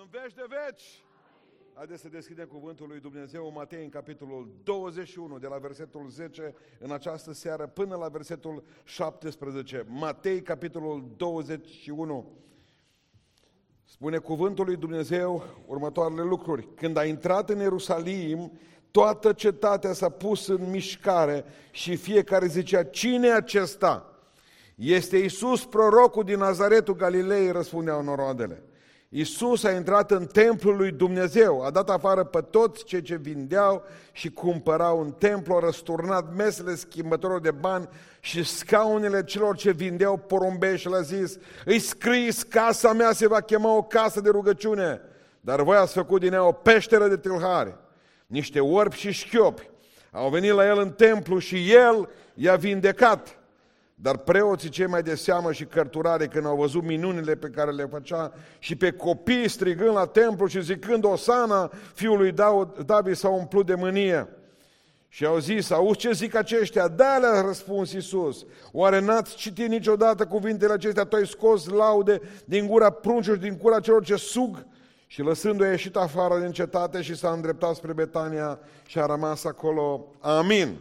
în veci de veci. Haideți să deschidem cuvântul lui Dumnezeu în Matei, în capitolul 21, de la versetul 10 în această seară până la versetul 17. Matei, capitolul 21. Spune cuvântul lui Dumnezeu următoarele lucruri. Când a intrat în Ierusalim, toată cetatea s-a pus în mișcare și fiecare zicea, cine e acesta? Este Iisus, prorocul din Nazaretul Galilei, răspundeau noroadele. Iisus a intrat în templul lui Dumnezeu, a dat afară pe toți cei ce vindeau și cumpărau în templu, a răsturnat mesele schimbătorilor de bani și scaunele celor ce vindeau porumbei și le-a zis, îi scris, casa mea se va chema o casă de rugăciune, dar voi ați făcut din ea o peșteră de tâlhare. Niște orbi și șchiopi au venit la el în templu și el i-a vindecat. Dar preoții cei mai de seamă și cărturare, când au văzut minunile pe care le făcea și pe copii strigând la templu și zicând Osana, fiul lui David s-au umplut de mânie. Și au zis, auzi ce zic aceștia? Da, le-a răspuns Iisus. Oare n-ați citit niciodată cuvintele acestea? Tu ai scos laude din gura pruncilor și din gura celor ce sug? Și lăsându-i a ieșit afară din cetate și s-a îndreptat spre Betania și a rămas acolo. Amin.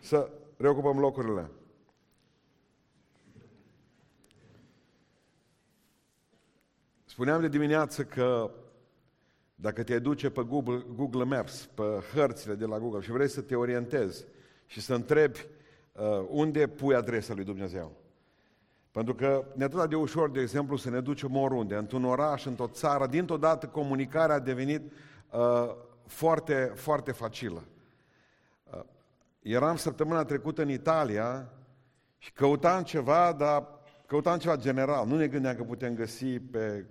Să reocupăm locurile. Spuneam de dimineață că dacă te duce pe Google, Google Maps, pe hărțile de la Google și vrei să te orientezi și să întrebi uh, unde pui adresa lui Dumnezeu. Pentru că ne atât de ușor, de exemplu, să ne ducem oriunde, într-un oraș, într-o țară, dintr-o dată comunicarea a devenit uh, foarte, foarte facilă. Uh, eram săptămâna trecută în Italia și căutam ceva, dar căutam ceva general. Nu ne gândeam că putem găsi pe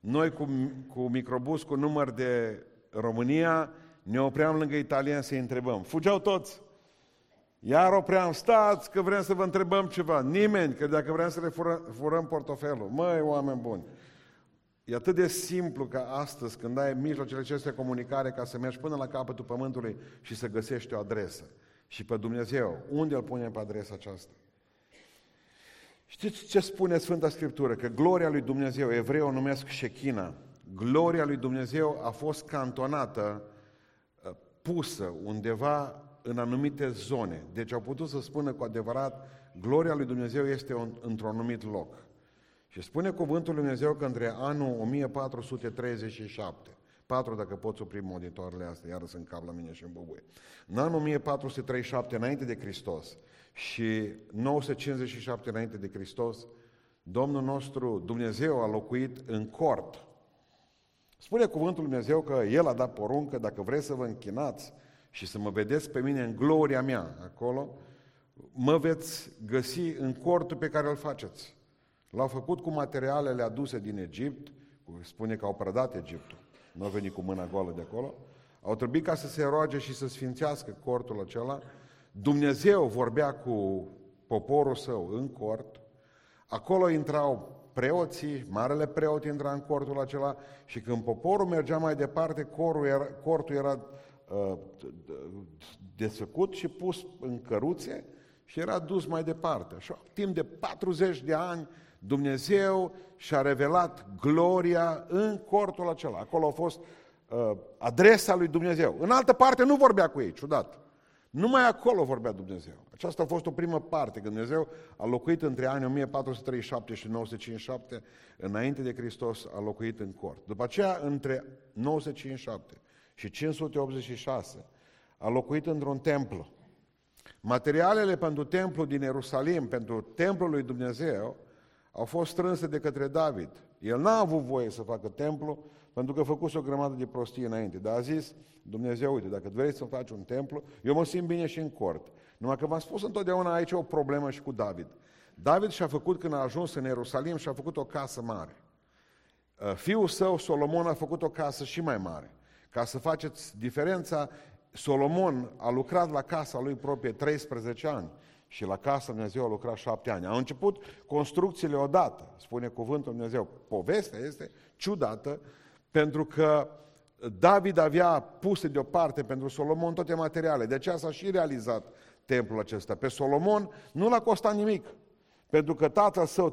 noi cu, cu microbus cu număr de România ne opream lângă italieni să-i întrebăm. Fugeau toți. Iar opream, stați că vrem să vă întrebăm ceva. Nimeni, că dacă vrem să le furăm, furăm portofelul. Măi, oameni buni, e atât de simplu ca astăzi, când ai mijlocele acestea comunicare, ca să mergi până la capătul pământului și să găsești o adresă. Și pe Dumnezeu, unde îl punem pe adresa aceasta? Știți ce spune Sfânta Scriptură? Că gloria lui Dumnezeu, evrei o numesc Shechina, gloria lui Dumnezeu a fost cantonată, uh, pusă undeva în anumite zone. Deci au putut să spună cu adevărat, gloria lui Dumnezeu este într-un anumit loc. Și spune cuvântul lui Dumnezeu că între anul 1437, patru dacă poți opri monitoarele astea, iară sunt cap la mine și în bubuie. În anul 1437, înainte de Hristos, și 957 înainte de Hristos, Domnul nostru Dumnezeu a locuit în cort. Spune cuvântul Lui Dumnezeu că El a dat poruncă, dacă vreți să vă închinați și să mă vedeți pe mine în gloria mea acolo, mă veți găsi în cortul pe care îl faceți. L-au făcut cu materialele aduse din Egipt, spune că au prădat Egiptul, nu au venit cu mâna goală de acolo, au trebuit ca să se roage și să sfințească cortul acela, Dumnezeu vorbea cu poporul său în cort, acolo intrau preoții, marele preot intra în cortul acela și când poporul mergea mai departe, corul era, cortul era uh, desfăcut și pus în căruțe și era dus mai departe. Așa, timp de 40 de ani, Dumnezeu și-a revelat gloria în cortul acela. Acolo a fost uh, adresa lui Dumnezeu. În altă parte nu vorbea cu ei, ciudat. Numai acolo vorbea Dumnezeu. Aceasta a fost o primă parte, când Dumnezeu a locuit între anii 1437 și 957, înainte de Hristos a locuit în cort. După aceea, între 957 și 586, a locuit într-un templu. Materialele pentru templu din Ierusalim, pentru templul lui Dumnezeu, au fost strânse de către David. El n-a avut voie să facă templu, pentru că a făcut o grămadă de prostie înainte. Dar a zis, Dumnezeu, uite, dacă vrei să faci un templu, eu mă simt bine și în cort. Numai că v-am spus întotdeauna aici o problemă și cu David. David și-a făcut, când a ajuns în Ierusalim, și-a făcut o casă mare. Uh, fiul său, Solomon, a făcut o casă și mai mare. Ca să faceți diferența, Solomon a lucrat la casa lui proprie 13 ani și la casa Dumnezeu a lucrat șapte ani. Au început construcțiile odată, spune cuvântul Dumnezeu. Povestea este ciudată, pentru că David avea puse deoparte pentru Solomon toate materiale. De aceea s-a și realizat templul acesta. Pe Solomon nu l-a costat nimic. Pentru că tatăl său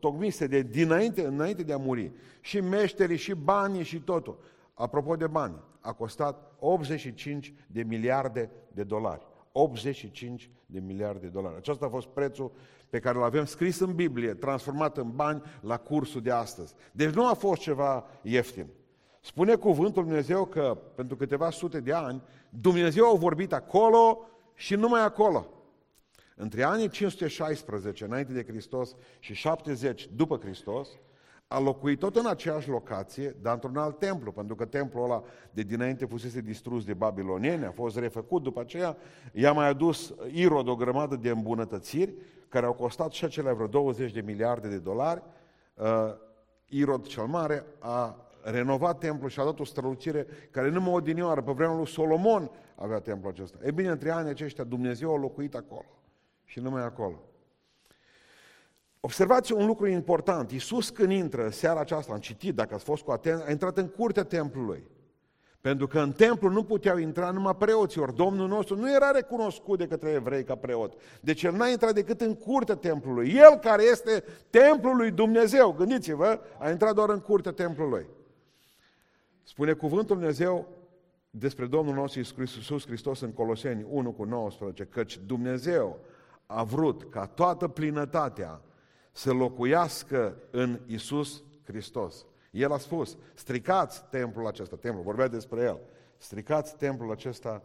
tocmise de dinainte, înainte de a muri. Și meșterii, și banii, și totul. Apropo de bani, a costat 85 de miliarde de dolari. 85 de miliarde de dolari. Acesta a fost prețul pe care îl avem scris în Biblie, transformat în bani la cursul de astăzi. Deci nu a fost ceva ieftin. Spune cuvântul Dumnezeu că pentru câteva sute de ani Dumnezeu a vorbit acolo și numai acolo. Între anii 516 înainte de Hristos și 70 după Hristos, a locuit tot în aceeași locație, dar într-un alt templu, pentru că templul ăla de dinainte fusese distrus de babilonieni, a fost refăcut după aceea, i-a mai adus Irod o grămadă de îmbunătățiri, care au costat și acelea vreo 20 de miliarde de dolari. Uh, Irod cel Mare a renovat templul și a dat o strălucire care numai odinioară, pe vremea lui Solomon avea templul acesta. E bine, între anii aceștia Dumnezeu a locuit acolo și numai acolo. Observați un lucru important. Iisus când intră seara aceasta, am citit, dacă ați fost cu atent, a intrat în curtea templului. Pentru că în templu nu puteau intra numai preoții, ori Domnul nostru nu era recunoscut de către evrei ca preot. Deci el n-a intrat decât în curtea templului. El care este templul lui Dumnezeu, gândiți-vă, a intrat doar în curtea templului. Spune cuvântul Dumnezeu despre Domnul nostru Iisus Hristos în Coloseni 1 cu 19, căci Dumnezeu a vrut ca toată plinătatea să locuiască în Isus Hristos. El a spus, stricați templul acesta, templul, vorbea despre el, stricați templul acesta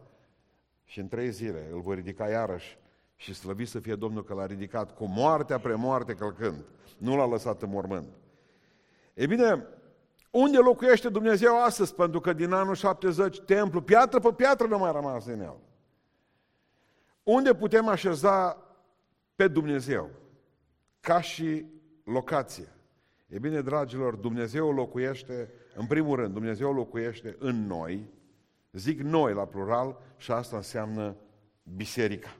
și în trei zile îl voi ridica iarăși și slăvit să fie Domnul că l-a ridicat cu moartea pre moarte călcând. Nu l-a lăsat în mormânt. E bine, unde locuiește Dumnezeu astăzi? Pentru că din anul 70, templu, piatră pe piatră nu mai rămas din el. Unde putem așeza pe Dumnezeu? Ca și locație. E bine, dragilor, Dumnezeu locuiește, în primul rând, Dumnezeu locuiește în noi, zic noi la plural și asta înseamnă biserica.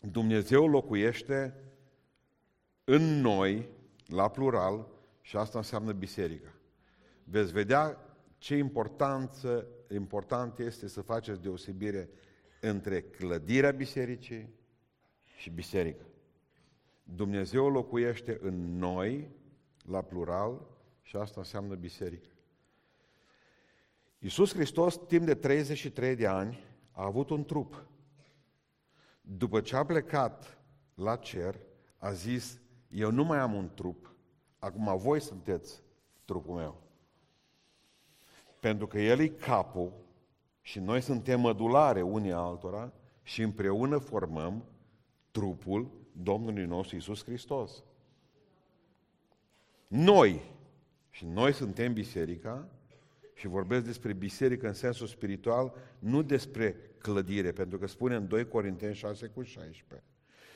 Dumnezeu locuiește în noi, la plural, și asta înseamnă biserica. Veți vedea ce importanță, important este să faceți deosebire între clădirea bisericii și biserica. Dumnezeu locuiește în noi, la plural, și asta înseamnă biserică. Iisus Hristos, timp de 33 de ani, a avut un trup. După ce a plecat la cer, a zis, eu nu mai am un trup, acum voi sunteți trupul meu. Pentru că El e capul și noi suntem mădulare unii altora și împreună formăm trupul Domnului nostru Isus Hristos. Noi, și noi suntem biserica, și vorbesc despre biserică în sensul spiritual, nu despre clădire, pentru că spune în 2 Corinteni 6 cu 16.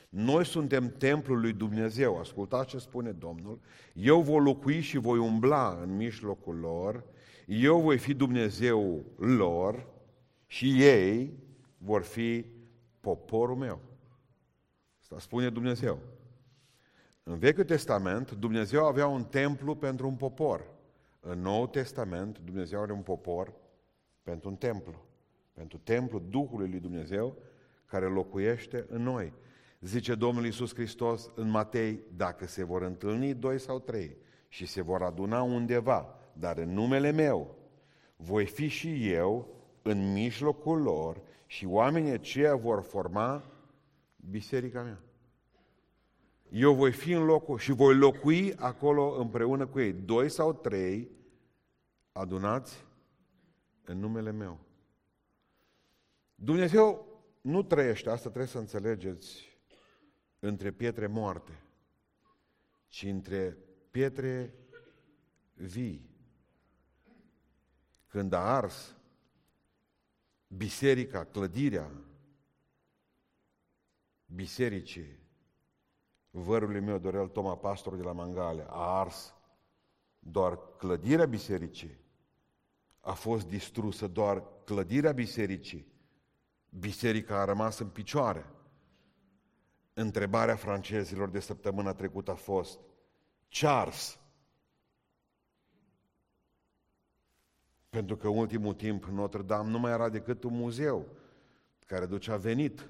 Noi suntem templul lui Dumnezeu, ascultați ce spune Domnul, eu voi locui și voi umbla în mijlocul lor, eu voi fi Dumnezeu lor și ei vor fi poporul meu. Asta spune Dumnezeu. În Vechiul Testament, Dumnezeu avea un templu pentru un popor. În Noul Testament, Dumnezeu are un popor pentru un templu. Pentru templul Duhului lui Dumnezeu care locuiește în noi. Zice Domnul Iisus Hristos în Matei, dacă se vor întâlni doi sau trei și se vor aduna undeva, dar în numele meu, voi fi și eu în mijlocul lor și oamenii aceia vor forma biserica mea. Eu voi fi în locul și voi locui acolo împreună cu ei. Doi sau trei adunați în numele meu. Dumnezeu nu trăiește, asta trebuie să înțelegeți, între pietre moarte, ci între pietre vii. Când a ars biserica, clădirea bisericii, vărului meu, Dorel Toma, pastor de la Mangale, a ars doar clădirea bisericii, a fost distrusă doar clădirea bisericii, biserica a rămas în picioare. Întrebarea francezilor de săptămâna trecută a fost, ce ars? Pentru că în ultimul timp Notre Dame nu mai era decât un muzeu care ducea venit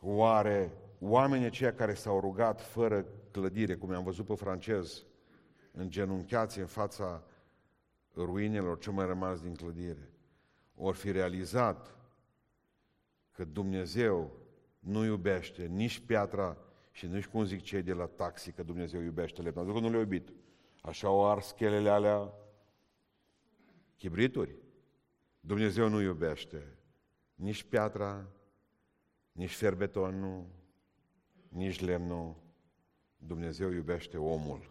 Oare oamenii aceia care s-au rugat fără clădire, cum am văzut pe francez, îngenunchiați în fața ruinelor ce mai rămas din clădire, ori fi realizat că Dumnezeu nu iubește nici piatra și nici cum zic cei de la taxi că Dumnezeu iubește lemnul. Pentru că nu le-a iubit. Așa au ars schelele alea chibrituri. Dumnezeu nu iubește nici piatra, nici ferbetonul, nici lemnul. Dumnezeu iubește omul.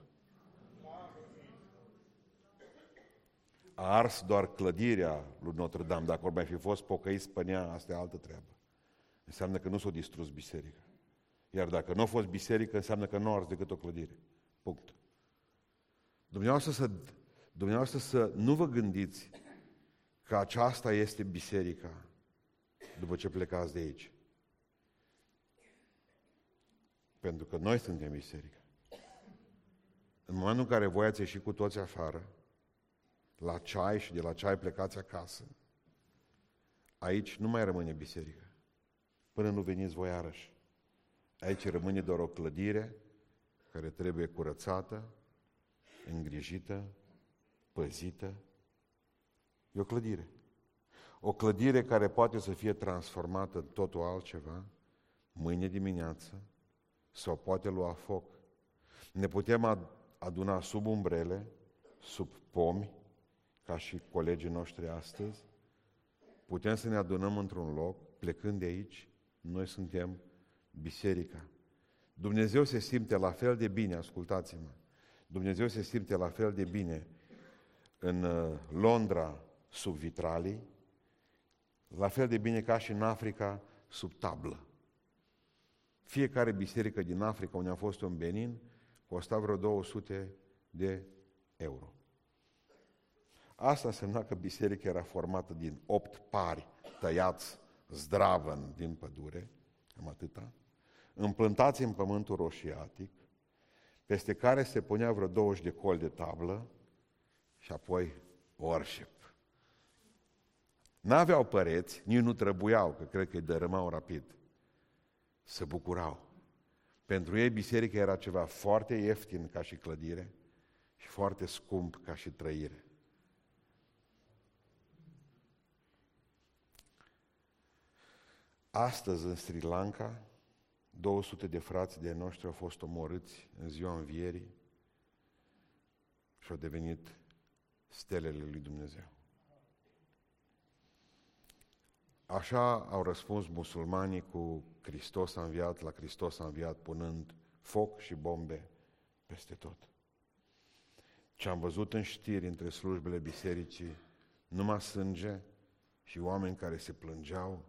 A ars doar clădirea lui Notre Dame. Dacă ori mai fi fost pocăiți pe ea, asta e altă treabă. Înseamnă că nu s-a distrus biserica. Iar dacă nu a fost biserică, înseamnă că nu a ars decât o clădire. Punct. Dumneavoastră să, dumneavoastră să nu vă gândiți că aceasta este biserica după ce plecați de aici. Pentru că noi suntem biserica. În momentul în care voi ați ieșit cu toți afară, la ceai și de la ceai plecați acasă, aici nu mai rămâne biserica. Până nu veniți voi iarăși. Aici rămâne doar o clădire care trebuie curățată, îngrijită, păzită. E o clădire. O clădire care poate să fie transformată în totul altceva, mâine dimineață, sau poate lua foc. Ne putem aduna sub umbrele, sub pomi, ca și colegii noștri astăzi. Putem să ne adunăm într-un loc, plecând de aici, noi suntem biserica. Dumnezeu se simte la fel de bine, ascultați-mă, Dumnezeu se simte la fel de bine în uh, Londra sub vitralii, la fel de bine ca și în Africa sub tablă. Fiecare biserică din Africa, unde am fost în Benin, costa vreo 200 de euro. Asta însemna că biserica era formată din opt pari tăiați zdravăn din pădure, cam atâta, împlântați în pământul roșiatic, peste care se punea vreo 20 de col de tablă și apoi worship. N-aveau păreți, nici nu trebuiau, că cred că îi dărâmau rapid. Se bucurau. Pentru ei biserica era ceva foarte ieftin ca și clădire și foarte scump ca și trăire. Astăzi în Sri Lanka, 200 de frați de noștri au fost omorâți în ziua învierii și au devenit stelele lui Dumnezeu. Așa au răspuns musulmanii cu Hristos a înviat, la Hristos a înviat, punând foc și bombe peste tot. Ce am văzut în știri între slujbele bisericii, numai sânge și oameni care se plângeau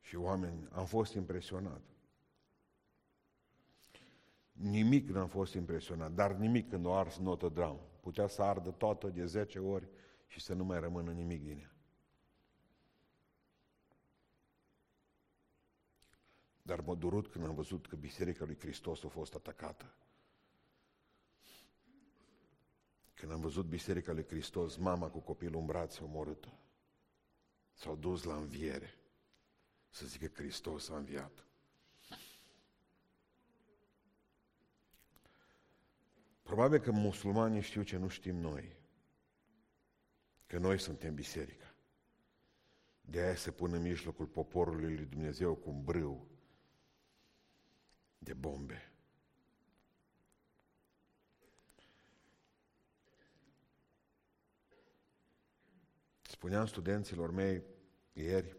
și oameni, am fost impresionat. Nimic n-am fost impresionat, dar nimic când o ars notă dram. Putea să ardă toată de 10 ori și să nu mai rămână nimic din ea. Dar mă durut când am văzut că Biserica lui Hristos a fost atacată. Când am văzut Biserica lui Hristos, mama cu copilul în brațe omorâtă, s-au dus la înviere să zică Hristos a înviat. Probabil că musulmanii știu ce nu știm noi. Că noi suntem biserica. De aia se pune în mijlocul poporului lui Dumnezeu cu un brâu de bombe. Spuneam studenților mei ieri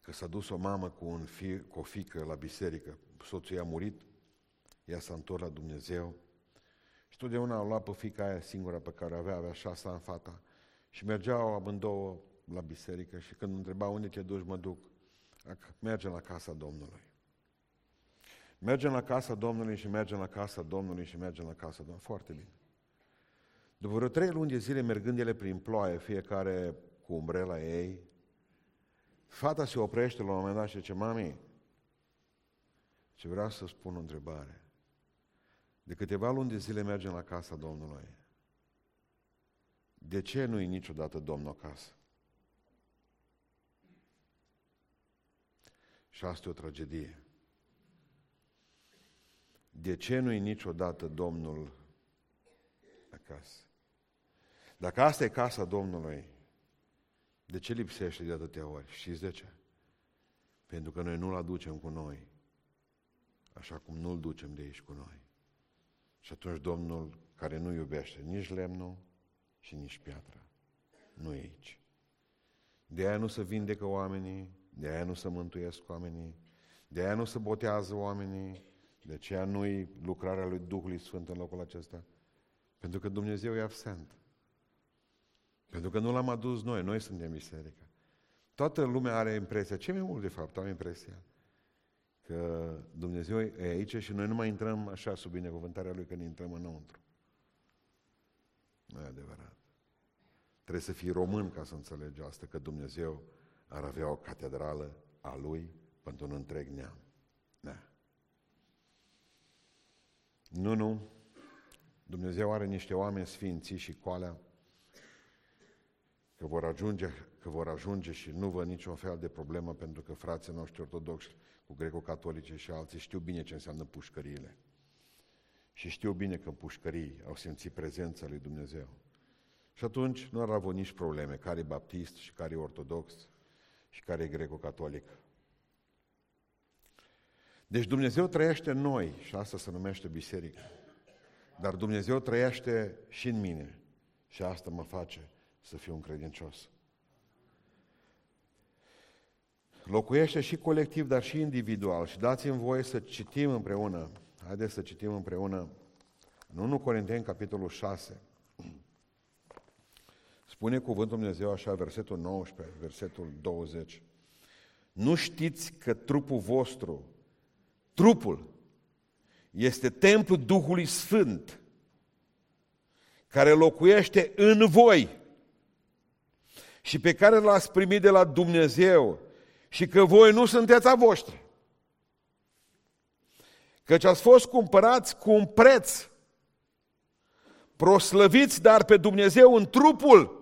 că s-a dus o mamă cu, un fi, cu o fică la biserică, soțul i-a murit, ea s-a întors la Dumnezeu și totdeauna au luat pe fica aia singura pe care o avea, avea șase ani fata și mergeau amândouă la biserică și când întreba unde te duci, mă duc, mergem la casa Domnului. Mergem la casa Domnului și mergem la casa Domnului și mergem la casa Domnului. Foarte bine. După vreo trei luni de zile, mergând ele prin ploaie, fiecare cu umbrela ei, Fata se oprește la un moment dat și zice, mami, ce vreau să spun o întrebare. De câteva luni de zile mergem la casa Domnului. De ce nu-i niciodată Domnul acasă? Și asta e o tragedie. De ce nu-i niciodată Domnul acasă? Dacă asta e casa Domnului, de ce lipsește de atâtea ori? Știți de ce? Pentru că noi nu-L aducem cu noi, așa cum nu-L ducem de aici cu noi. Și atunci Domnul, care nu iubește nici lemnul și nici piatra, nu e aici. De aia nu se vindecă oamenii, de aia nu se mântuiesc oamenii, de aia nu se botează oamenii, de aceea nu-i lucrarea lui Duhului Sfânt în locul acesta. Pentru că Dumnezeu e absent. Pentru că nu l-am adus noi, noi suntem biserica. Toată lumea are impresia, ce mai mult de fapt am impresia, că Dumnezeu e aici și noi nu mai intrăm așa sub binecuvântarea Lui când intrăm înăuntru. Nu e adevărat. Trebuie să fii român ca să înțelegi asta, că Dumnezeu ar avea o catedrală a Lui pentru un întreg neam. Da. Nu, nu. Dumnezeu are niște oameni sfinți și coalea că vor ajunge, că vor ajunge și nu văd niciun fel de problemă pentru că frații noștri ortodoxi cu greco-catolice și alții știu bine ce înseamnă pușcăriile. Și știu bine că în pușcării au simțit prezența lui Dumnezeu. Și atunci nu ar avut nici probleme, care e baptist și care e ortodox și care e greco-catolic. Deci Dumnezeu trăiește în noi și asta se numește biserică. Dar Dumnezeu trăiește și în mine și asta mă face să fiu un credincios. Locuiește și colectiv, dar și individual. Și dați-mi voie să citim împreună. Haideți să citim împreună în 1 Corinteni, capitolul 6. Spune cuvântul Dumnezeu așa, versetul 19, versetul 20. Nu știți că trupul vostru, trupul, este templul Duhului Sfânt, care locuiește în voi și pe care l-ați primit de la Dumnezeu și că voi nu sunteți a voștri. Căci ați fost cumpărați cu un preț. Proslăviți dar pe Dumnezeu în trupul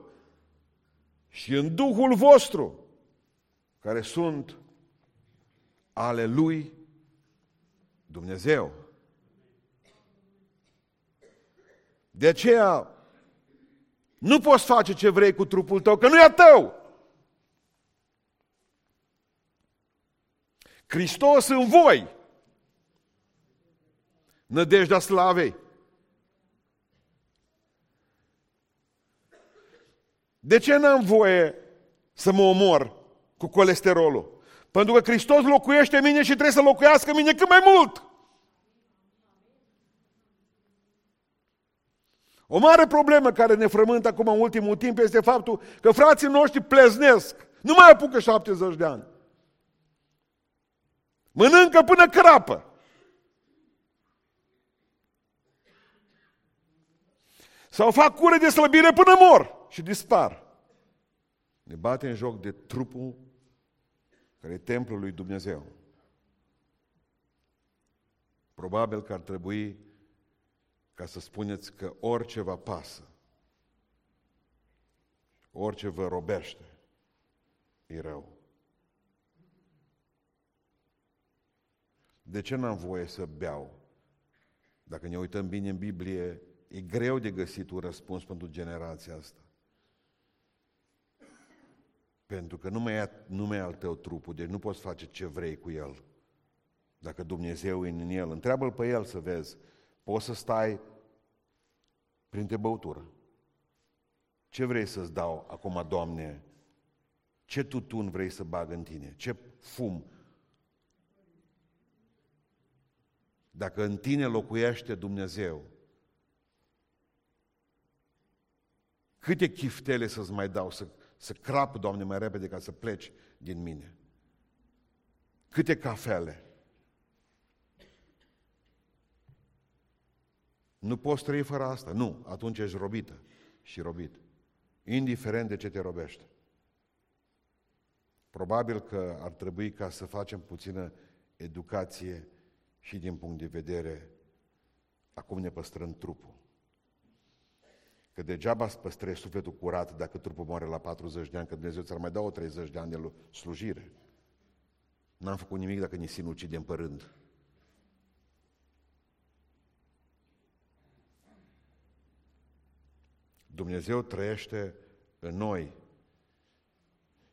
și în Duhul vostru, care sunt ale Lui Dumnezeu. De aceea nu poți face ce vrei cu trupul tău, că nu e a tău. Hristos în voi. Nădejdea slavei. De ce n-am voie să mă omor cu colesterolul? Pentru că Hristos locuiește în mine și trebuie să locuiască în mine cât mai mult. O mare problemă care ne frământă acum în ultimul timp este faptul că frații noștri pleznesc. Nu mai apucă 70 de ani. Mănâncă până crapă. Sau fac cure de slăbire până mor și dispar. Ne bate în joc de trupul care e templul lui Dumnezeu. Probabil că ar trebui ca să spuneți că orice vă pasă, orice vă robește, e rău. De ce n-am voie să beau? Dacă ne uităm bine în Biblie, e greu de găsit un răspuns pentru generația asta. Pentru că nu mai, e, nu mai e al tău trupul, deci nu poți face ce vrei cu el. Dacă Dumnezeu e în el, întreabă-l pe el să vezi Poți să stai printre băutură. Ce vrei să-ți dau acum, Doamne? Ce tutun vrei să bag în tine? Ce fum? Dacă în tine locuiește Dumnezeu, câte chiftele să-ți mai dau, să, să crap, Doamne, mai repede ca să pleci din mine? Câte cafele? Nu poți trăi fără asta. Nu, atunci ești robită și robit. Indiferent de ce te robește. Probabil că ar trebui ca să facem puțină educație și din punct de vedere acum ne păstrăm trupul. Că degeaba îți păstrezi sufletul curat dacă trupul moare la 40 de ani, că Dumnezeu ți-ar mai da o 30 de ani de slujire. N-am făcut nimic dacă ne sinucidem pe rând. Dumnezeu trăiește în noi.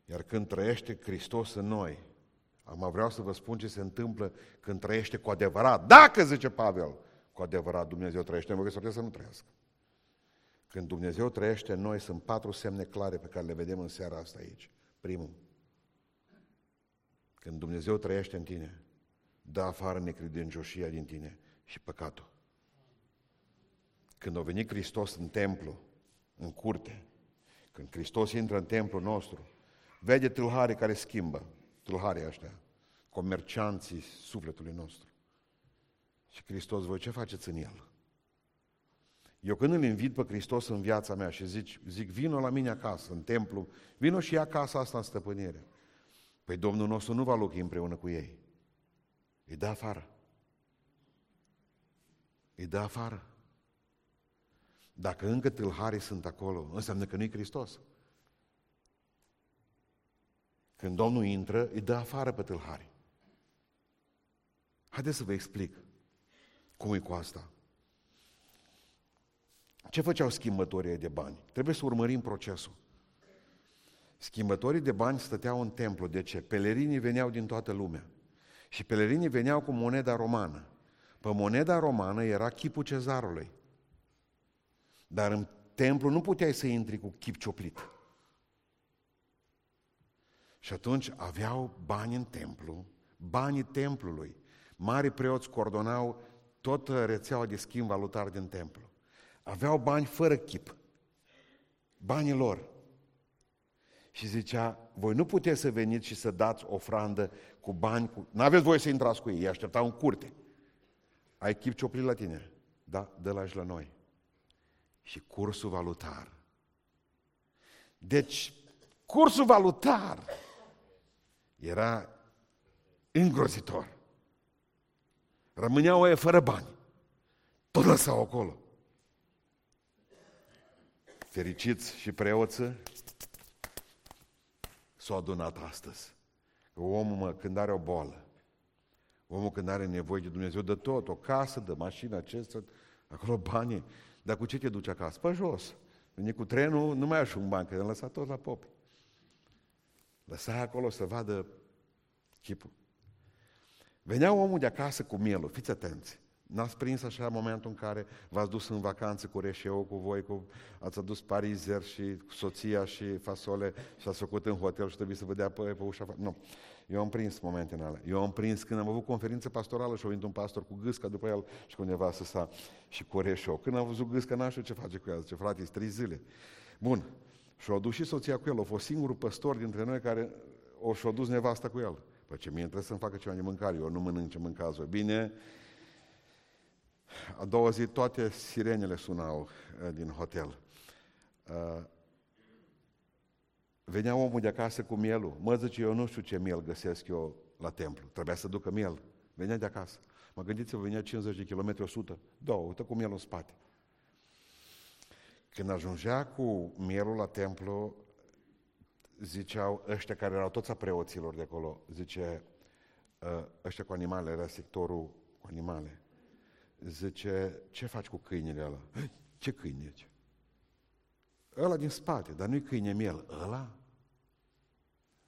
Iar când trăiește Hristos în noi, am vreau să vă spun ce se întâmplă când trăiește cu adevărat. Dacă, zice Pavel, cu adevărat Dumnezeu trăiește, în că să nu trăiască. Când Dumnezeu trăiește în noi, sunt patru semne clare pe care le vedem în seara asta aici. Primul, când Dumnezeu trăiește în tine, dă afară necredincioșia din tine și păcatul. Când a venit Hristos în templu, în curte, când Hristos intră în templul nostru, vede tâlharii care schimbă, tâlharii ăștia, comercianții sufletului nostru. Și Hristos, voi ce faceți în el? Eu când îl invit pe Hristos în viața mea și zic, zic vino la mine acasă, în templu, vino și ia casa asta în stăpânire. Păi Domnul nostru nu va locui împreună cu ei. Îi dă afară. Îi dă afară. Dacă încă tâlharii sunt acolo, înseamnă că nu-i Hristos. Când Domnul intră, îi dă afară pe tâlhari. Haideți să vă explic cum e cu asta. Ce făceau schimbătorii de bani? Trebuie să urmărim procesul. Schimbătorii de bani stăteau în templu. De ce? Pelerinii veneau din toată lumea. Și pelerinii veneau cu moneda romană. Pe moneda romană era chipul cezarului. Dar în templu nu puteai să intri cu chip cioplit. Și atunci aveau bani în templu, banii templului. Mari preoți coordonau tot rețeaua de schimb valutar din templu. Aveau bani fără chip. Banii lor. Și zicea, voi nu puteți să veniți și să dați ofrandă cu bani, cu... n-aveți voie să intrați cu ei, ei așteptau în curte. Ai chip cioplit la tine? Da, dă la și la noi. Și cursul valutar. Deci, cursul valutar era îngrozitor. Rămâneau oie fără bani. Tot lăsau acolo. Fericiți și preoță s-au adunat astăzi. Că omul, mă, când are o boală, omul când are nevoie de Dumnezeu, dă tot, o casă, de mașină, acesta, acolo banii. Dar cu ce te duci acasă? Pe jos. Vine cu trenul, nu mai ajung bani, că am lăsat tot la popi. Lăsa acolo să vadă chipul. Venea omul de acasă cu mielul, fiți atenți. N-ați prins așa momentul în care v-ați dus în vacanță cu reșeu, cu voi, cu, ați adus parizer și soția și fasole și ați făcut în hotel și trebuie să vă dea pe, pe ușa. Nu. Eu am prins momente în alea. Eu am prins când am avut conferință pastorală și a venit un pastor cu gâsca după el și cu nevastă sa și cu reșeu. Când am văzut gâsca, n-am știu ce face cu ea. Zice, frate, trei zile. Bun. Și a dus și soția cu el. A fost singurul păstor dintre noi care o și-a dus nevasta cu el. Păi ce mie trebuie să-mi facă ceva de mâncare, eu nu mănânc ce mâncați voi. Bine, a doua zi toate sirenele sunau uh, din hotel. Uh, venea omul de acasă cu mielul. Mă zice, eu nu știu ce miel găsesc eu la templu. Trebuia să ducă miel. Venea de acasă. Mă gândiți-vă, venea 50 de km, 100. Două, uite cu mielul în spate. Când ajungea cu mielul la templu, ziceau ăștia care erau toți a preoților de acolo, zice, ă, ăștia cu animale, era sectorul cu animale. Zice, ce faci cu câinele ăla? Ce câine? Ce? Ăla din spate, dar nu-i câine miel. Ăla?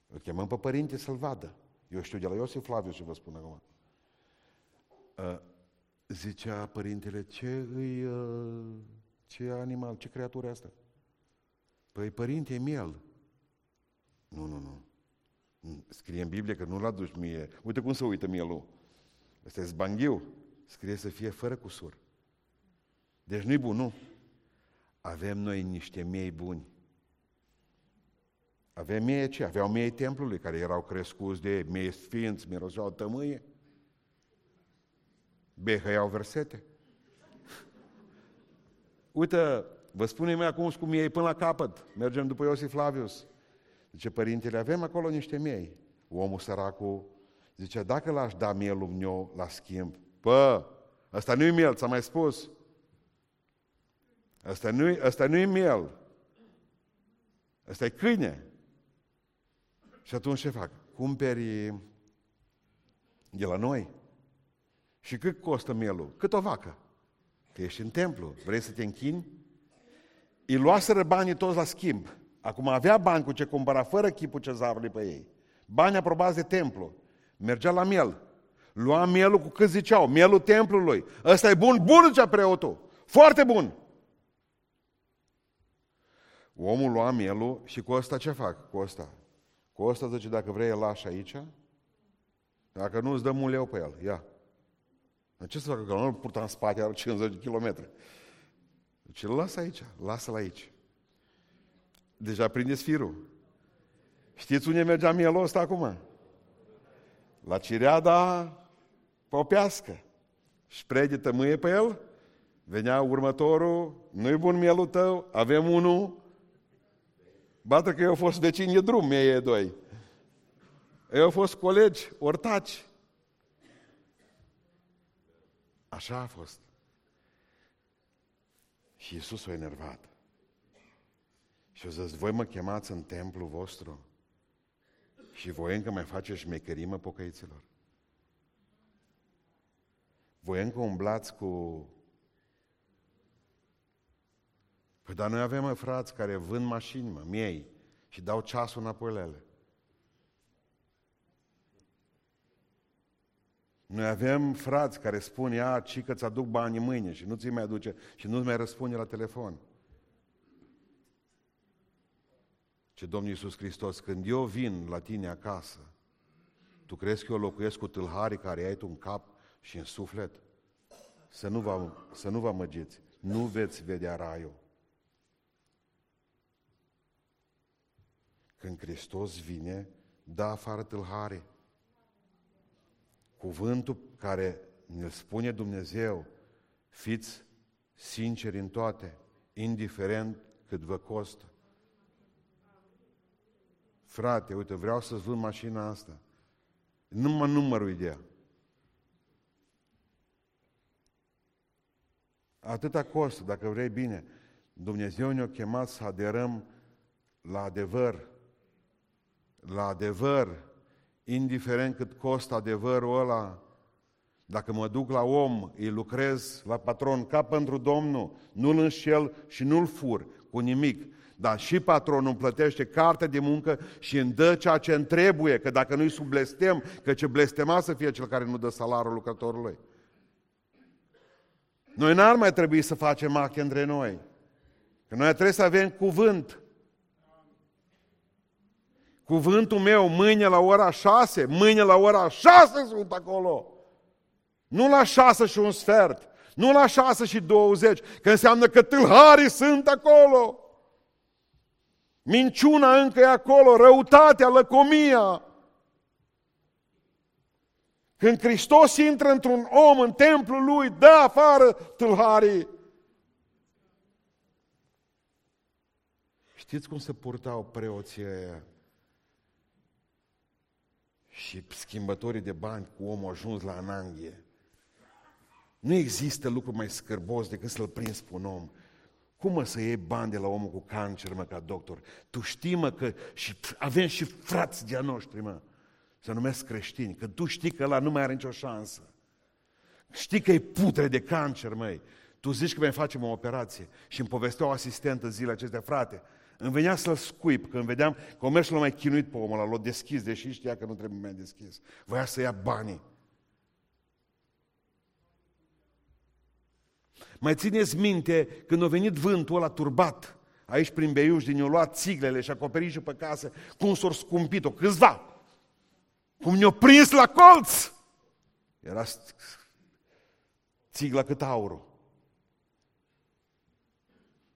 Îl chemăm pe părinte să-l vadă. Eu știu de la Iosif Flaviu și vă spun acum. Uh, zicea părintele, ce îi, uh, ce animal, ce creatură asta? Păi părinte, e miel. Nu, nu, nu. Scrie în Biblie că nu-l aduci mie. Uite cum se uită mielul. Ăsta e zbanghiu. Scrie să fie fără cusur. Deci nu-i bun, nu. Avem noi niște miei buni. Avem miei ce? Aveau miei templului care erau crescuți de miei sfinți, miroseau tămâie. Behăiau versete. Uite, vă spunem acum cum miei până la capăt. Mergem după Iosif Flavius. Zice, părintele, avem acolo niște miei. Omul săracul zice, dacă l-aș da mielul meu la schimb, pă, ăsta nu-i miel, ți-am mai spus. Ăsta nu-i, ăsta nu-i miel. Ăsta e câine. Și atunci ce fac? Cumperi De la noi. Și cât costă mielul? Cât o vacă? Că ești în templu, vrei să te închini? Îi luaseră banii toți la schimb. Acum avea bani cu ce cumpăra fără chipul cezarului pe ei. Bani aprobați de templu. Mergea la miel. Lua mielul cu cât ziceau, mielul templului. Ăsta e bun? Bun, zicea preotul. Foarte bun. Omul lua mielul și cu ăsta ce fac? Cu ăsta. Cu ăsta zice, dacă vrei, îl lași aici. Dacă nu, îți dăm un leu pe el. Ia. Dar ce să facă? Că nu îl purta în spate, are 50 de kilometri. Deci îl lasă aici, lasă-l aici. Deja prindeți firul. Știți unde mergea mielul ăsta acum? La cireada popească. Spre de tămâie pe el, venea următorul, nu-i bun mielul tău, avem unul, bată că eu au fost vecini de drum, mie e doi. Eu au fost colegi, ortaci. Așa a fost. Și Iisus a enervat. Și a zis, voi mă chemați în templul vostru și voi încă mai faceți șmecherii, mă, pocăiților? Voi încă umblați cu... Păi dar noi avem, mă, frați care vând mașini, mă, miei, și dau ceasul înapoi la ele. Noi avem frați care spun, ia, ci că ți-aduc banii mâine și nu ți mai aduce și nu-ți mai răspunde la telefon. Ce Domnul Iisus Hristos, când eu vin la tine acasă, tu crezi că eu locuiesc cu tâlharii care ai tu în cap și în suflet? Să nu vă, să nu vă amăgiți. Nu veți vedea raiul. Când Hristos vine, dă afară tâlharii. Cuvântul care ne spune Dumnezeu, fiți sinceri în toate, indiferent cât vă costă. Frate, uite, vreau să-ți vând mașina asta. Numai numărul ideea. Atâta costă, dacă vrei bine. Dumnezeu ne-a chemat să aderăm la adevăr. La adevăr, indiferent cât costă adevărul ăla, dacă mă duc la om, îi lucrez la patron ca pentru Domnul, nu-l înșel și nu-l fur cu nimic, dar și patronul îmi plătește carte de muncă și îmi dă ceea ce îmi trebuie, că dacă nu-i sub blestem, că ce blestema să fie cel care nu dă salarul lucrătorului. Noi n-ar mai trebui să facem ache între noi. Că noi trebuie să avem cuvânt. Cuvântul meu mâine la ora șase, mâine la ora șase sunt acolo. Nu la șase și un sfert, nu la șase și douăzeci, că înseamnă că tâlharii sunt acolo. Minciuna încă e acolo, răutatea, lăcomia. Când Hristos intră într-un om în templul lui, dă afară tâlharii. Știți cum se purtau preoții ăia? Și schimbătorii de bani cu omul ajuns la ananghie. Nu există lucru mai scârbos decât să-l prinzi pe un om cum mă să iei bani de la omul cu cancer, mă, ca doctor? Tu știi, mă, că și avem și frați de-a noștri, mă, să numesc creștini, că tu știi că ăla nu mai are nicio șansă. Știi că e putre de cancer, măi. Tu zici că mai facem o operație și îmi povestea o asistentă zilele acestea, frate, îmi venea să-l scuip, când vedeam că o l-a mai chinuit pe omul ăla, l-a deschis, deși știa că nu trebuie mai deschis. Voia să ia banii. Mai țineți minte când a venit vântul ăla turbat, aici prin Beiuș, din eu luat țiglele și acoperișul pe casă, cum s-au scumpit-o, câțiva, cum ne-au prins la colț. Era țigla cât aurul.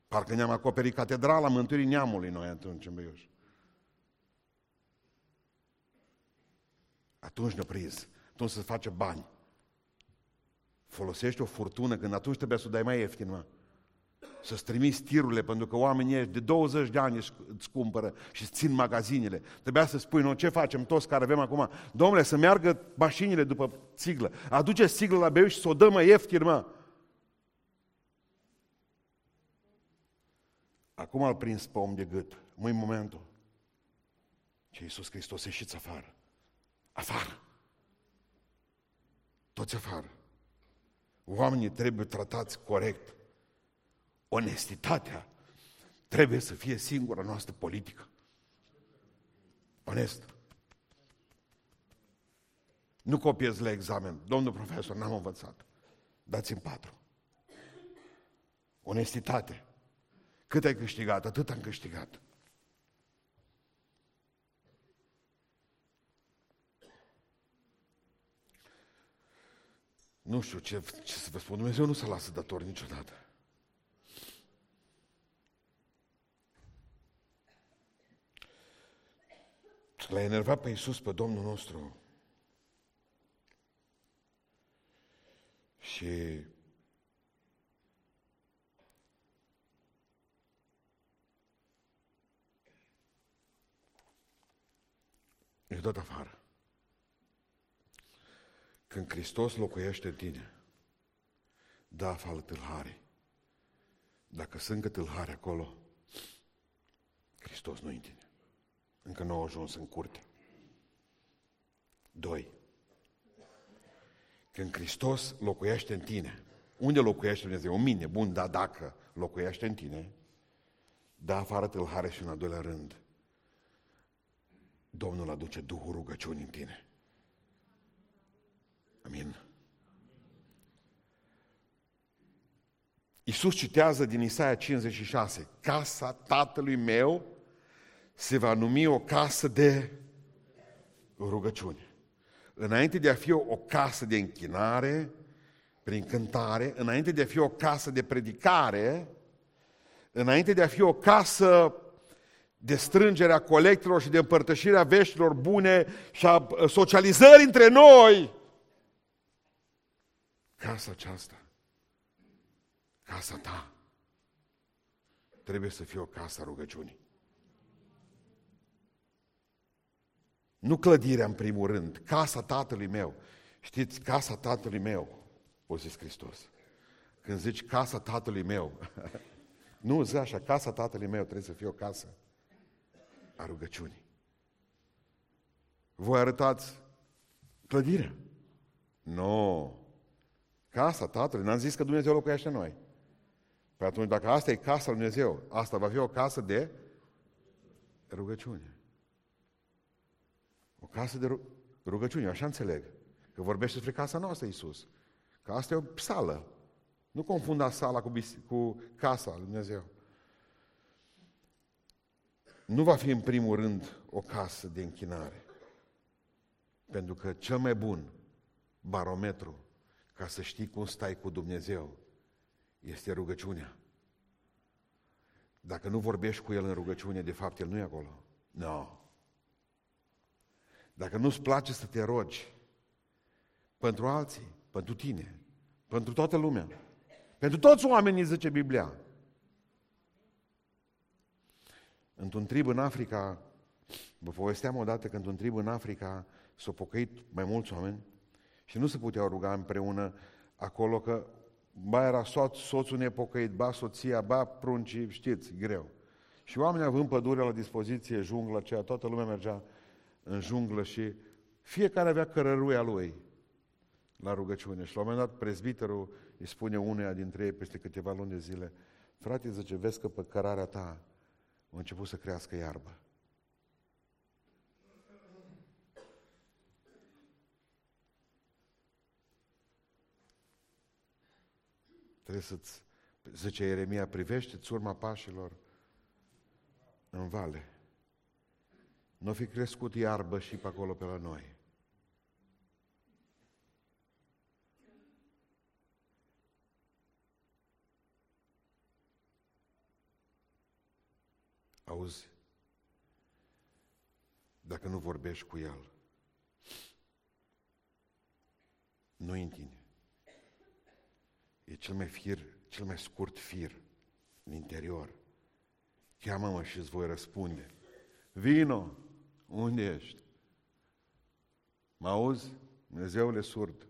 Parcă ne-am acoperit catedrala Mântuirii Neamului noi atunci în Beiuș. Atunci ne-a prins. Atunci să face bani. Folosești o furtună când atunci trebuie să o dai mai ieftin, mă. Să-ți trimiți tirurile, pentru că oamenii de 20 de ani îți cumpără și îți țin magazinele. Trebuia să spui, nu, ce facem toți care avem acum? Domnule, să meargă mașinile după țiglă. Aduce țiglă la beu și să o dă mai ieftin, mă. Acum îl prins pe om de gât. Mâi momentul. Ce Iisus Hristos, ieșiți afară. Afară. Toți afară. Oamenii trebuie tratați corect. Onestitatea trebuie să fie singura noastră politică. Onest. Nu copiez la examen. Domnul profesor, n-am învățat. Dați-mi patru. Onestitate. Cât ai câștigat? Atât am câștigat. Nu știu ce, ce să vă spun, Dumnezeu nu se lasă dator niciodată. L-a enervat pe Iisus, pe Domnul nostru. Și e dat afară. Când Hristos locuiește în tine, da afară tâlhare. Dacă sunt încă tâlhare acolo, Hristos nu în tine. Încă nu au ajuns în curte. Doi. Când Hristos locuiește în tine, unde locuiește Dumnezeu? În mine, bun, dar dacă locuiește în tine, da afară tâlhare și în al doilea rând, Domnul aduce Duhul rugăciunii în tine. Amin. Iisus citează din Isaia 56, casa tatălui meu se va numi o casă de rugăciune. Înainte de a fi o, o casă de închinare, prin cântare, înainte de a fi o casă de predicare, înainte de a fi o casă de strângerea colectelor și de împărtășirea veștilor bune și a socializării între noi, casa aceasta, casa ta, trebuie să fie o casă a rugăciunii. Nu clădirea în primul rând, casa tatălui meu. Știți, casa tatălui meu, o zis Hristos. Când zici casa tatălui meu, nu zi așa, casa tatălui meu trebuie să fie o casă a rugăciunii. Voi arătați clădirea. Nu. No. Casa Tatălui. N-am zis că Dumnezeu locuiește în noi. Păi atunci, dacă asta e casa lui Dumnezeu, asta va fi o casă de rugăciune. O casă de rugăciune, așa înțeleg. Că vorbește despre casa noastră, Iisus. Că asta e o sală. Nu confunda sala cu, cu casa lui Dumnezeu. Nu va fi în primul rând o casă de închinare. Pentru că cel mai bun barometru ca să știi cum stai cu Dumnezeu este rugăciunea. Dacă nu vorbești cu El în rugăciune, de fapt El nu e acolo. Nu. No. Dacă nu-ți place să te rogi pentru alții, pentru tine, pentru toată lumea, pentru toți oamenii, zice Biblia. Într-un trib în Africa, vă povesteam odată că într-un trib în Africa s-au pocăit mai mulți oameni și nu se puteau ruga împreună acolo că ba era soț, soțul nepocăit, ba soția, ba pruncii, știți, greu. Și oamenii având pădurea la dispoziție, jungla aceea, toată lumea mergea în junglă și fiecare avea cărăruia lui la rugăciune. Și la un moment dat prezbiterul îi spune uneia dintre ei peste câteva luni de zile, frate, zice, vezi că pe cărarea ta a început să crească iarbă. Trebuie să-ți, zice Ieremia, privește-ți urma pașilor în vale nu fi crescut iarbă și pe acolo pe la noi. Auzi? Dacă nu vorbești cu El, nu în tine. E cel mai fir, cel mai scurt fir în interior. Cheamă-mă și îți voi răspunde. Vino! Unde ești? Mă auzi? Dumnezeule surd.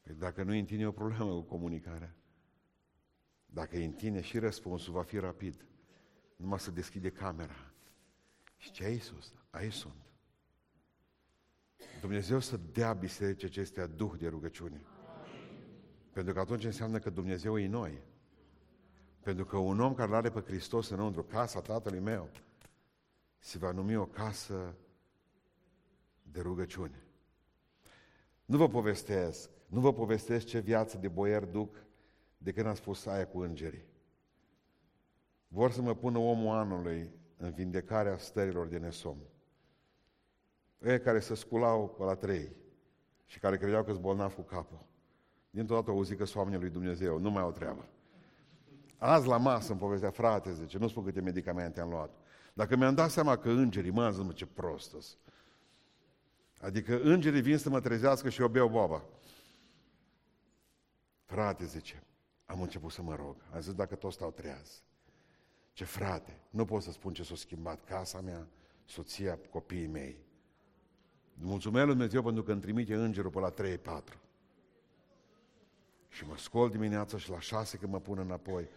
Păi dacă nu e în tine, e o problemă cu comunicarea. Dacă e în tine și răspunsul va fi rapid. Numai să deschide camera. Și ce ai Iisus? Aici sunt. Dumnezeu să dea bisericii acestea duh de rugăciune. Pentru că atunci înseamnă că Dumnezeu e noi. Pentru că un om care l are pe Hristos înăuntru, casa tatălui meu, se va numi o casă de rugăciune. Nu vă povestesc, nu vă povestesc ce viață de boier duc de când am spus aia cu îngerii. Vor să mă pună omul anului în vindecarea stărilor de nesom. Ei care se sculau pe la trei și care credeau că-s bolnav cu capul. Dintr-o dată auzi că soamne lui Dumnezeu, nu mai au treabă. Azi la masă îmi povestea, frate, zice, nu spun câte medicamente am luat. Dacă mi-am dat seama că îngerii, mă, zic, ce prost Adică îngerii vin să mă trezească și eu beau boaba. Frate, zice, am început să mă rog. Am zis, dacă toți stau treaz. Ce frate, nu pot să spun ce s-a schimbat casa mea, soția, copiii mei. Mulțumesc lui Dumnezeu pentru că îmi trimite îngerul pe la 3-4. Și mă scol dimineața și la 6 când mă pun înapoi.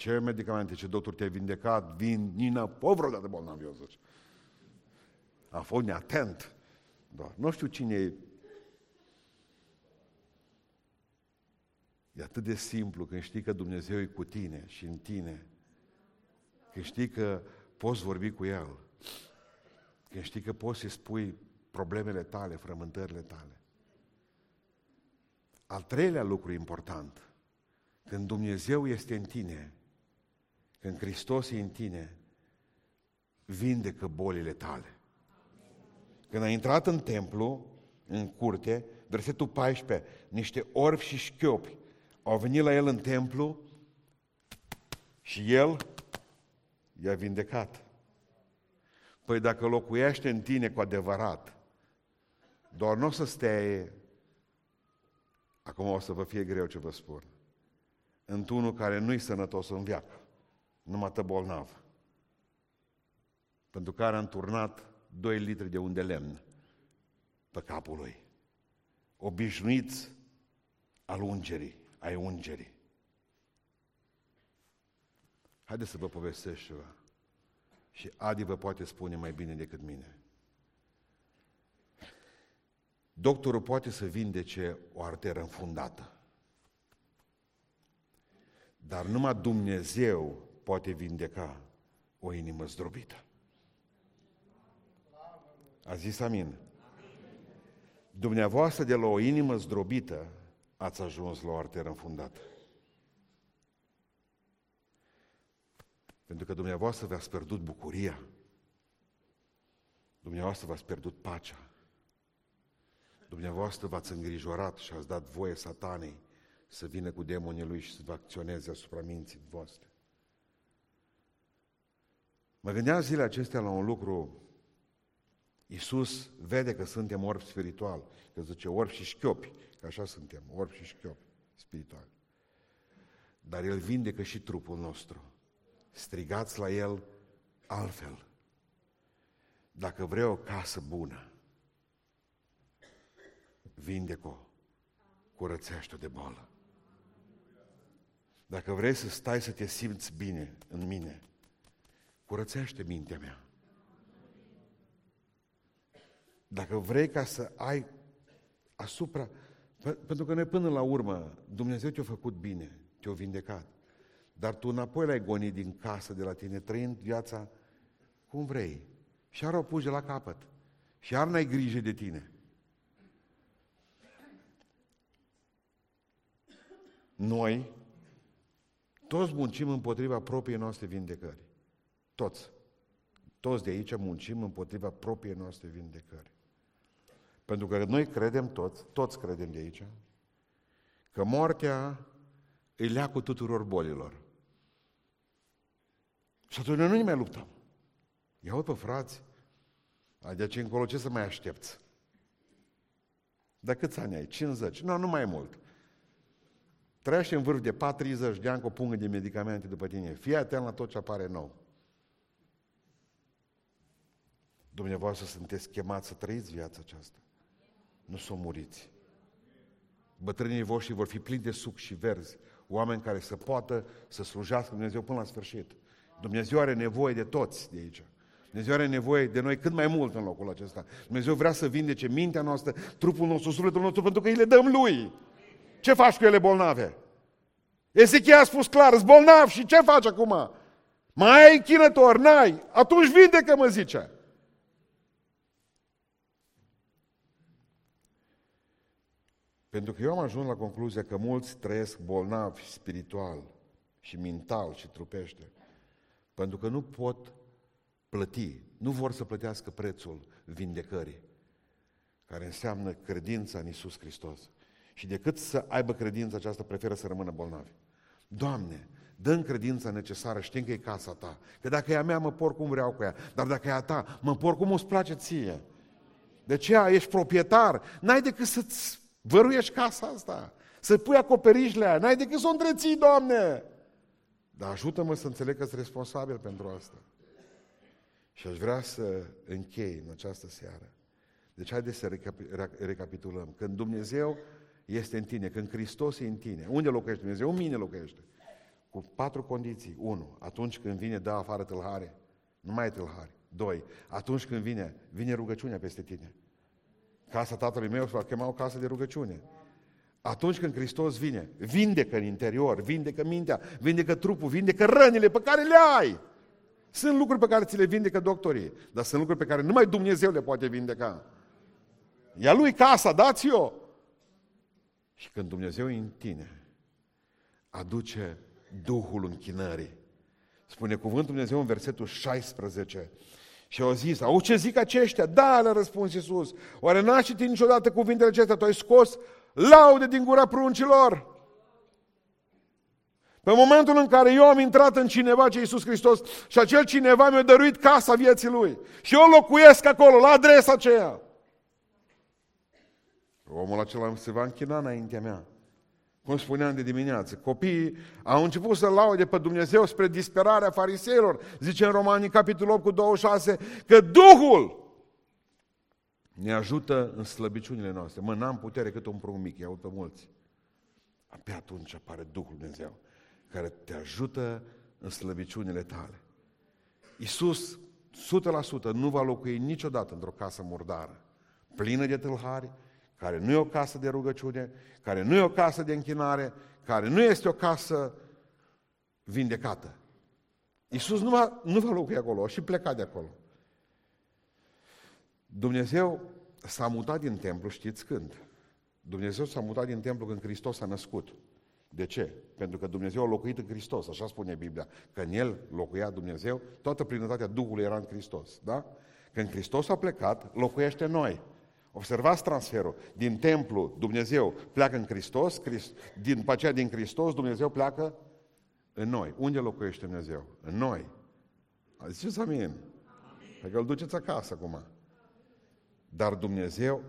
Ce medicamente, ce doctor te-ai vindecat, vin, Nina, po vreodată bolnav, eu zice. A fost neatent. Da. Nu știu cine e. E atât de simplu când știi că Dumnezeu e cu tine și în tine. Când știi că poți vorbi cu El. Când știi că poți să-i spui problemele tale, frământările tale. Al treilea lucru important, când Dumnezeu este în tine, când Hristos e în tine, vindecă bolile tale. Când a intrat în templu, în curte, versetul 14, niște orbi și șchiopi au venit la el în templu și el i-a vindecat. Păi dacă locuiește în tine cu adevărat, doar nu o să stea Acum o să vă fie greu ce vă spun. Într-unul care nu-i sănătos în viață, numai tă bolnav, pentru care a înturnat 2 litri de unde lemn pe capul lui. Obișnuiți al ungerii, ai ungerii. Haideți să vă povestesc ceva. Și Adi vă poate spune mai bine decât mine. Doctorul poate să vindece o arteră înfundată. Dar numai Dumnezeu poate vindeca o inimă zdrobită. A zis amin. Dumneavoastră de la o inimă zdrobită ați ajuns la o arteră înfundată. Pentru că dumneavoastră v-ați pierdut bucuria. Dumneavoastră v-ați pierdut pacea. Dumneavoastră v-ați îngrijorat și ați dat voie satanei să vină cu demonii lui și să vă acționeze asupra minții voastre. Mă gândeam zilele acestea la un lucru. Iisus vede că suntem orbi spiritual, că zice orbi și șchiopi, că așa suntem, orbi și șchiopi spiritual. Dar El vindecă și trupul nostru. Strigați la El altfel. Dacă vrei o casă bună, vindecă-o, curățește de boală. Dacă vrei să stai să te simți bine în mine, curățește mintea mea. Dacă vrei ca să ai asupra... Pentru că noi până la urmă, Dumnezeu te-a făcut bine, te-a vindecat. Dar tu înapoi l-ai gonit din casă de la tine, trăind viața cum vrei. Și ar o pus de la capăt. Și ar n-ai grijă de tine. Noi, toți muncim împotriva propriei noastre vindecări. Toți. Toți de aici muncim împotriva propriei noastre vindecări. Pentru că noi credem toți, toți credem de aici, că moartea îi lea cu tuturor bolilor. Și atunci noi nu ne mai luptăm. Ia pe frați, de aici încolo ce să mai aștepți? Dar câți ani ai? 50? Nu, nu mai mult. Trăiește în vârf de 40 de ani cu o pungă de medicamente după tine. Fii atent la tot ce apare nou. Dumneavoastră sunteți chemați să trăiți viața aceasta. Nu să o muriți. Bătrânii voștri vor fi plini de suc și verzi, oameni care să poată să slujească Dumnezeu până la sfârșit. Dumnezeu are nevoie de toți de aici. Dumnezeu are nevoie de noi cât mai mult în locul acesta. Dumnezeu vrea să vindece mintea noastră, trupul nostru, sufletul nostru, pentru că îi le dăm Lui. Ce faci cu ele bolnave? Ezechia a spus clar, îți bolnav și ce faci acum? Mai ai chinător? N-ai? Atunci vindecă, mă zice. Pentru că eu am ajuns la concluzia că mulți trăiesc bolnavi spiritual și mental și trupește. Pentru că nu pot plăti, nu vor să plătească prețul vindecării, care înseamnă credința în Isus Hristos. Și decât să aibă credința aceasta, preferă să rămână bolnavi. Doamne, dă credința necesară, știm că e casa ta. Că dacă e a mea, mă por cum vreau cu ea. Dar dacă e a ta, mă por cum îți place ție. De aceea ești proprietar. N-ai decât să-ți văruiești casa asta. Să pui acoperișle aia. N-ai decât să o întreții, Doamne. Dar ajută-mă să înțeleg că sunt responsabil pentru asta. Și aș vrea să închei în această seară. Deci haideți să recapitulăm. Când Dumnezeu este în tine, când Hristos e în tine, unde locuiește Dumnezeu? În mine locuiește. Cu patru condiții. Unu, atunci când vine, dă afară tâlhare. Nu mai e tâlhare. Doi, atunci când vine, vine rugăciunea peste tine. Casa tatălui meu se va chema o casă de rugăciune. Atunci când Hristos vine, vindecă în interior, vindecă mintea, vindecă trupul, vindecă rănile pe care le ai. Sunt lucruri pe care ți le vindecă doctorii, dar sunt lucruri pe care numai Dumnezeu le poate vindeca. Ia lui casa, dați-o! Și când Dumnezeu e în tine, aduce Duhul închinării. Spune cuvântul Dumnezeu în versetul 16. Și au zis, au ce zic aceștia? Da, le-a răspuns Iisus. Oare n-a citit niciodată cuvintele acestea? Tu ai scos laude din gura pruncilor. Pe momentul în care eu am intrat în cineva ce Iisus Hristos și acel cineva mi-a dăruit casa vieții lui și eu locuiesc acolo, la adresa aceea. Omul acela se va închina înaintea mea. Cum spuneam de dimineață, copiii au început să laude pe Dumnezeu spre disperarea fariseilor. Zice în Romanii, capitolul 8 cu 26, că Duhul ne ajută în slăbiciunile noastre. Mă, n-am putere cât un prunc mic, iau pe mulți. Abia atunci apare Duhul Dumnezeu, care te ajută în slăbiciunile tale. Iisus, 100%, nu va locui niciodată într-o casă murdară, plină de tâlhari, care nu e o casă de rugăciune, care nu e o casă de închinare, care nu este o casă vindecată. Iisus nu va, nu va locui acolo și pleca de acolo. Dumnezeu s-a mutat din templu, știți când? Dumnezeu s-a mutat din templu când Hristos a născut. De ce? Pentru că Dumnezeu a locuit în Hristos, așa spune Biblia. Că în El locuia Dumnezeu, toată plinătatea Duhului era în Hristos. Da? Când Hristos a plecat, locuiește în noi. Observați transferul. Din templu Dumnezeu pleacă în Hristos, din aceea din Hristos Dumnezeu pleacă în noi. Unde locuiește Dumnezeu? În noi. Ziceți amin. amin. Pentru că îl duceți acasă acum. Dar Dumnezeu,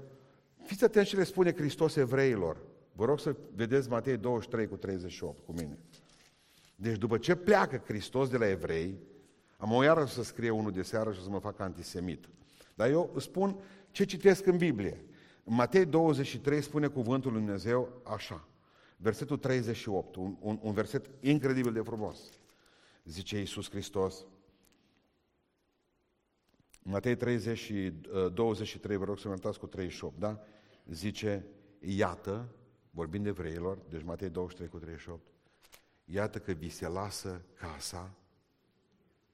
fiți atenți ce le spune Hristos evreilor. Vă rog să vedeți Matei 23 cu 38 cu mine. Deci după ce pleacă Hristos de la evrei, am o iară să scrie unul de seară și să mă fac antisemit. Dar eu spun ce citesc în Biblie. În Matei 23 spune cuvântul lui Dumnezeu așa. Versetul 38, un, un, un verset incredibil de frumos. Zice Iisus Hristos, Matei 30 și 23, uh, vă rog să mă uitați cu 38, da? Zice, iată, vorbind de evreilor, deci Matei 23 cu 38, iată că vi se lasă casa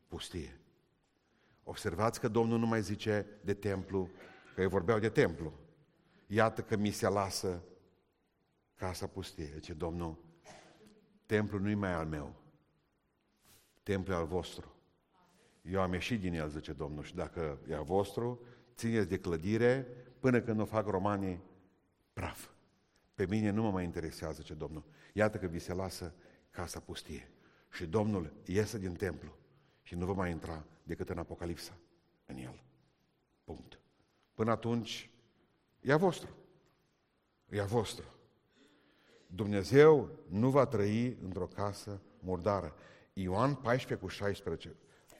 pustie. Observați că Domnul nu mai zice de templu, că ei vorbeau de templu. Iată că mi se lasă casa pustie. Zice Domnul, templul nu-i mai al meu, templul e al vostru. Eu am ieșit din el, zice Domnul, și dacă e a vostru, țineți de clădire până când o fac romanii praf. Pe mine nu mă mai interesează, zice Domnul. Iată că vi se lasă casa pustie. Și Domnul iese din templu și nu va mai intra decât în Apocalipsa, în el. Punct. Până atunci, e a vostru. E a vostru. Dumnezeu nu va trăi într-o casă murdară. Ioan 14 cu 16.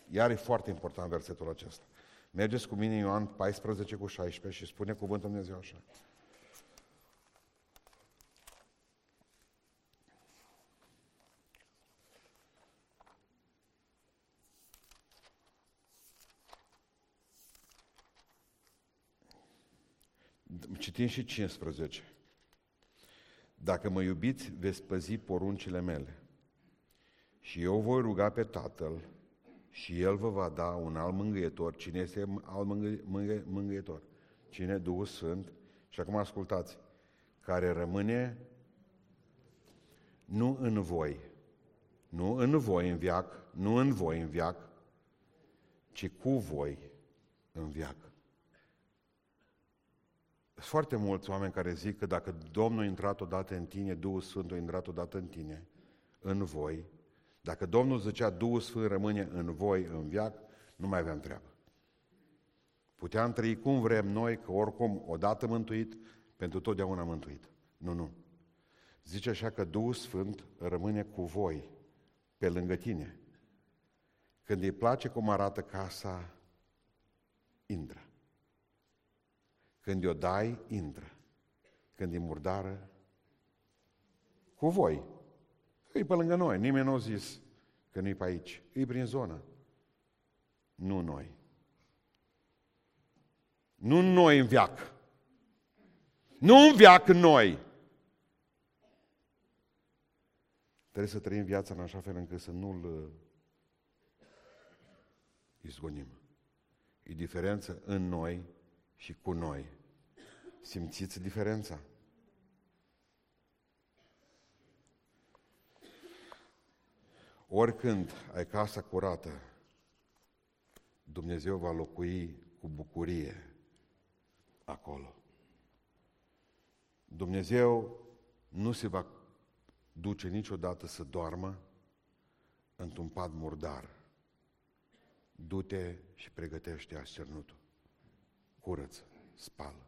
Iar e foarte important versetul acesta. Mergeți cu mine Ioan 14 cu 16 și spune cuvântul Dumnezeu așa. Citim și 15. Dacă mă iubiți, veți păzi poruncile mele. Și eu voi ruga pe Tatăl și El vă va da un alt mângâietor. Cine este alt mângâi, mângâi, mângâietor? Cine? Duhul Sfânt. Și acum ascultați. Care rămâne nu în voi, nu în voi în viac, nu în voi în viac, ci cu voi în viac. Sunt foarte mulți oameni care zic că dacă Domnul a intrat odată în tine, Duhul Sfânt a intrat odată în tine, în voi, dacă Domnul zicea Duhul Sfânt rămâne în voi, în viac, nu mai aveam treabă. Puteam trăi cum vrem noi, că oricum, odată mântuit, pentru totdeauna mântuit. Nu, nu. Zice așa că Duhul Sfânt rămâne cu voi, pe lângă tine. Când îi place cum arată casa, intră. Când o dai, intră. Când e murdară, cu voi. E pe lângă noi. Nimeni nu a zis că nu e pe aici. E prin zonă. Nu noi. Nu noi în viac. Nu în viac noi. Trebuie să trăim viața în așa fel încât să nu-l uh, izgonim. E diferență în noi și cu noi. Simțiți diferența? Oricând ai casa curată, Dumnezeu va locui cu bucurie acolo. Dumnezeu nu se va duce niciodată să doarmă într-un pad murdar. Du-te și pregătește ascernutul. Curăță, spală.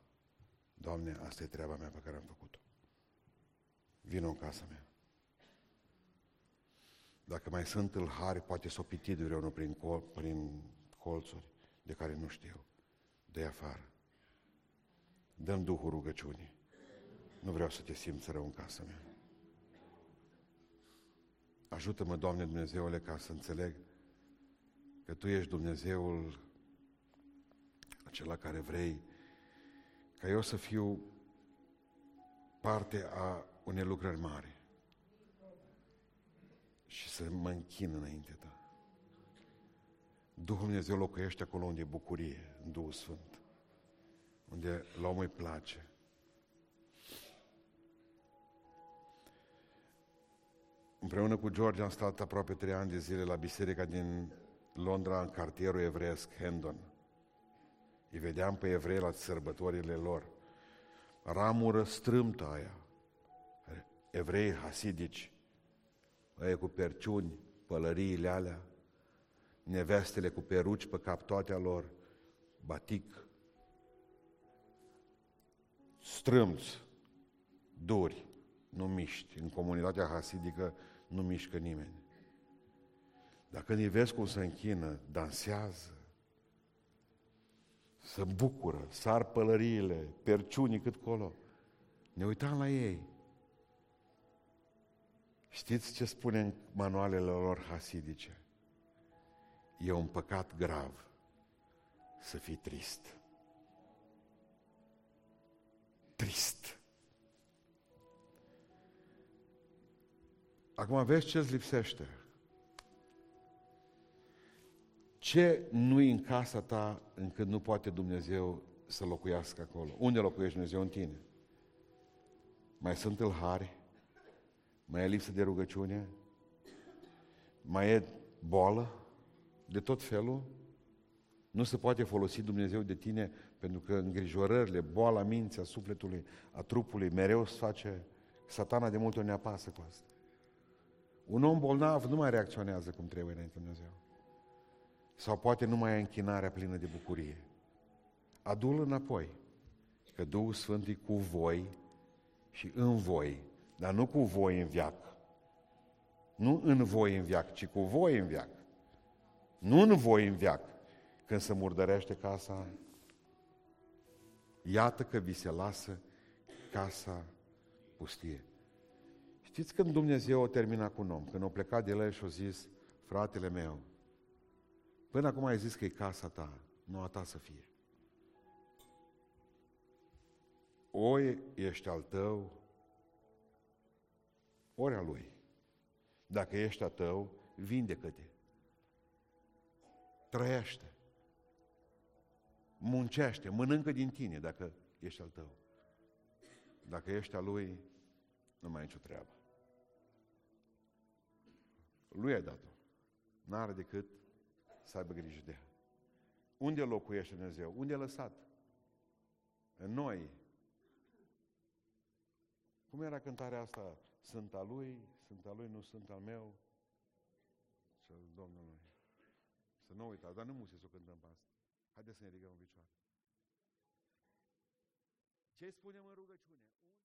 Doamne, asta e treaba mea pe care am făcut-o. Vino în casa mea. Dacă mai sunt tâlhari, poate s-o pitit vreunul prin, col, prin colțuri de care nu știu. de afară. Dăm Duhul rugăciunii. Nu vreau să te simți rău în casa mea. Ajută-mă, Doamne Dumnezeule, ca să înțeleg că Tu ești Dumnezeul acela care vrei ca eu să fiu parte a unei lucrări mari și să mă închin înainte ta. Duhul Dumnezeu locuiește acolo unde e bucurie, în Duhul Sfânt, unde la omul îi place. Împreună cu George am stat aproape trei ani de zile la biserica din Londra, în cartierul evreiesc Hendon. Îi vedeam pe evrei la sărbătorile lor. Ramură strâmtă aia. Evrei hasidici, aia cu perciuni, pălăriile alea, nevestele cu peruci pe cap toate lor, batic, strâmți, duri, nu miști. În comunitatea hasidică nu mișcă nimeni. Dar când îi vezi cum se închină, dansează, se bucură, sar pălăriile, perciunii cât colo. Ne uitam la ei. Știți ce spune în manualele lor hasidice? E un păcat grav să fii trist. Trist. Acum vezi ce îți lipsește. Ce nu-i în casa ta încât nu poate Dumnezeu să locuiască acolo? Unde locuiește Dumnezeu? În tine. Mai sunt tâlhari? Mai e lipsă de rugăciune? Mai e boală? De tot felul? Nu se poate folosi Dumnezeu de tine pentru că îngrijorările, boala minții, a sufletului, a trupului, mereu se face... Satana de multe ori ne apasă cu asta. Un om bolnav nu mai reacționează cum trebuie înainte Dumnezeu. Sau poate nu mai ai închinarea plină de bucurie. Adu-l înapoi, că Duhul Sfânt e cu voi și în voi, dar nu cu voi în viac. Nu în voi în viac, ci cu voi în viac. Nu în voi în viac. Când se murdărește casa, iată că vi se lasă casa pustie. Știți când Dumnezeu o termina cu un om? Când o plecat de el și a zis, fratele meu, până acum ai zis că e casa ta, nu a ta să fie. ori ești al tău, ori al lui. Dacă ești a tău, vindecă-te. Trăiește. Muncește, mănâncă din tine dacă ești al tău. Dacă ești al lui, nu mai ai nicio treabă. Lui ai dat-o. N-are decât să aibă grijă de ea. Unde locuiește Dumnezeu? Unde a lăsat? În noi. Cum era cântarea asta? Sunt al lui, sunt al lui, nu sunt al meu. Și al Domnului. Să nu uitați, dar nu musi să o cântăm pe asta. Haideți să ne ridicăm în picioare. Ce spunem în rugăciune?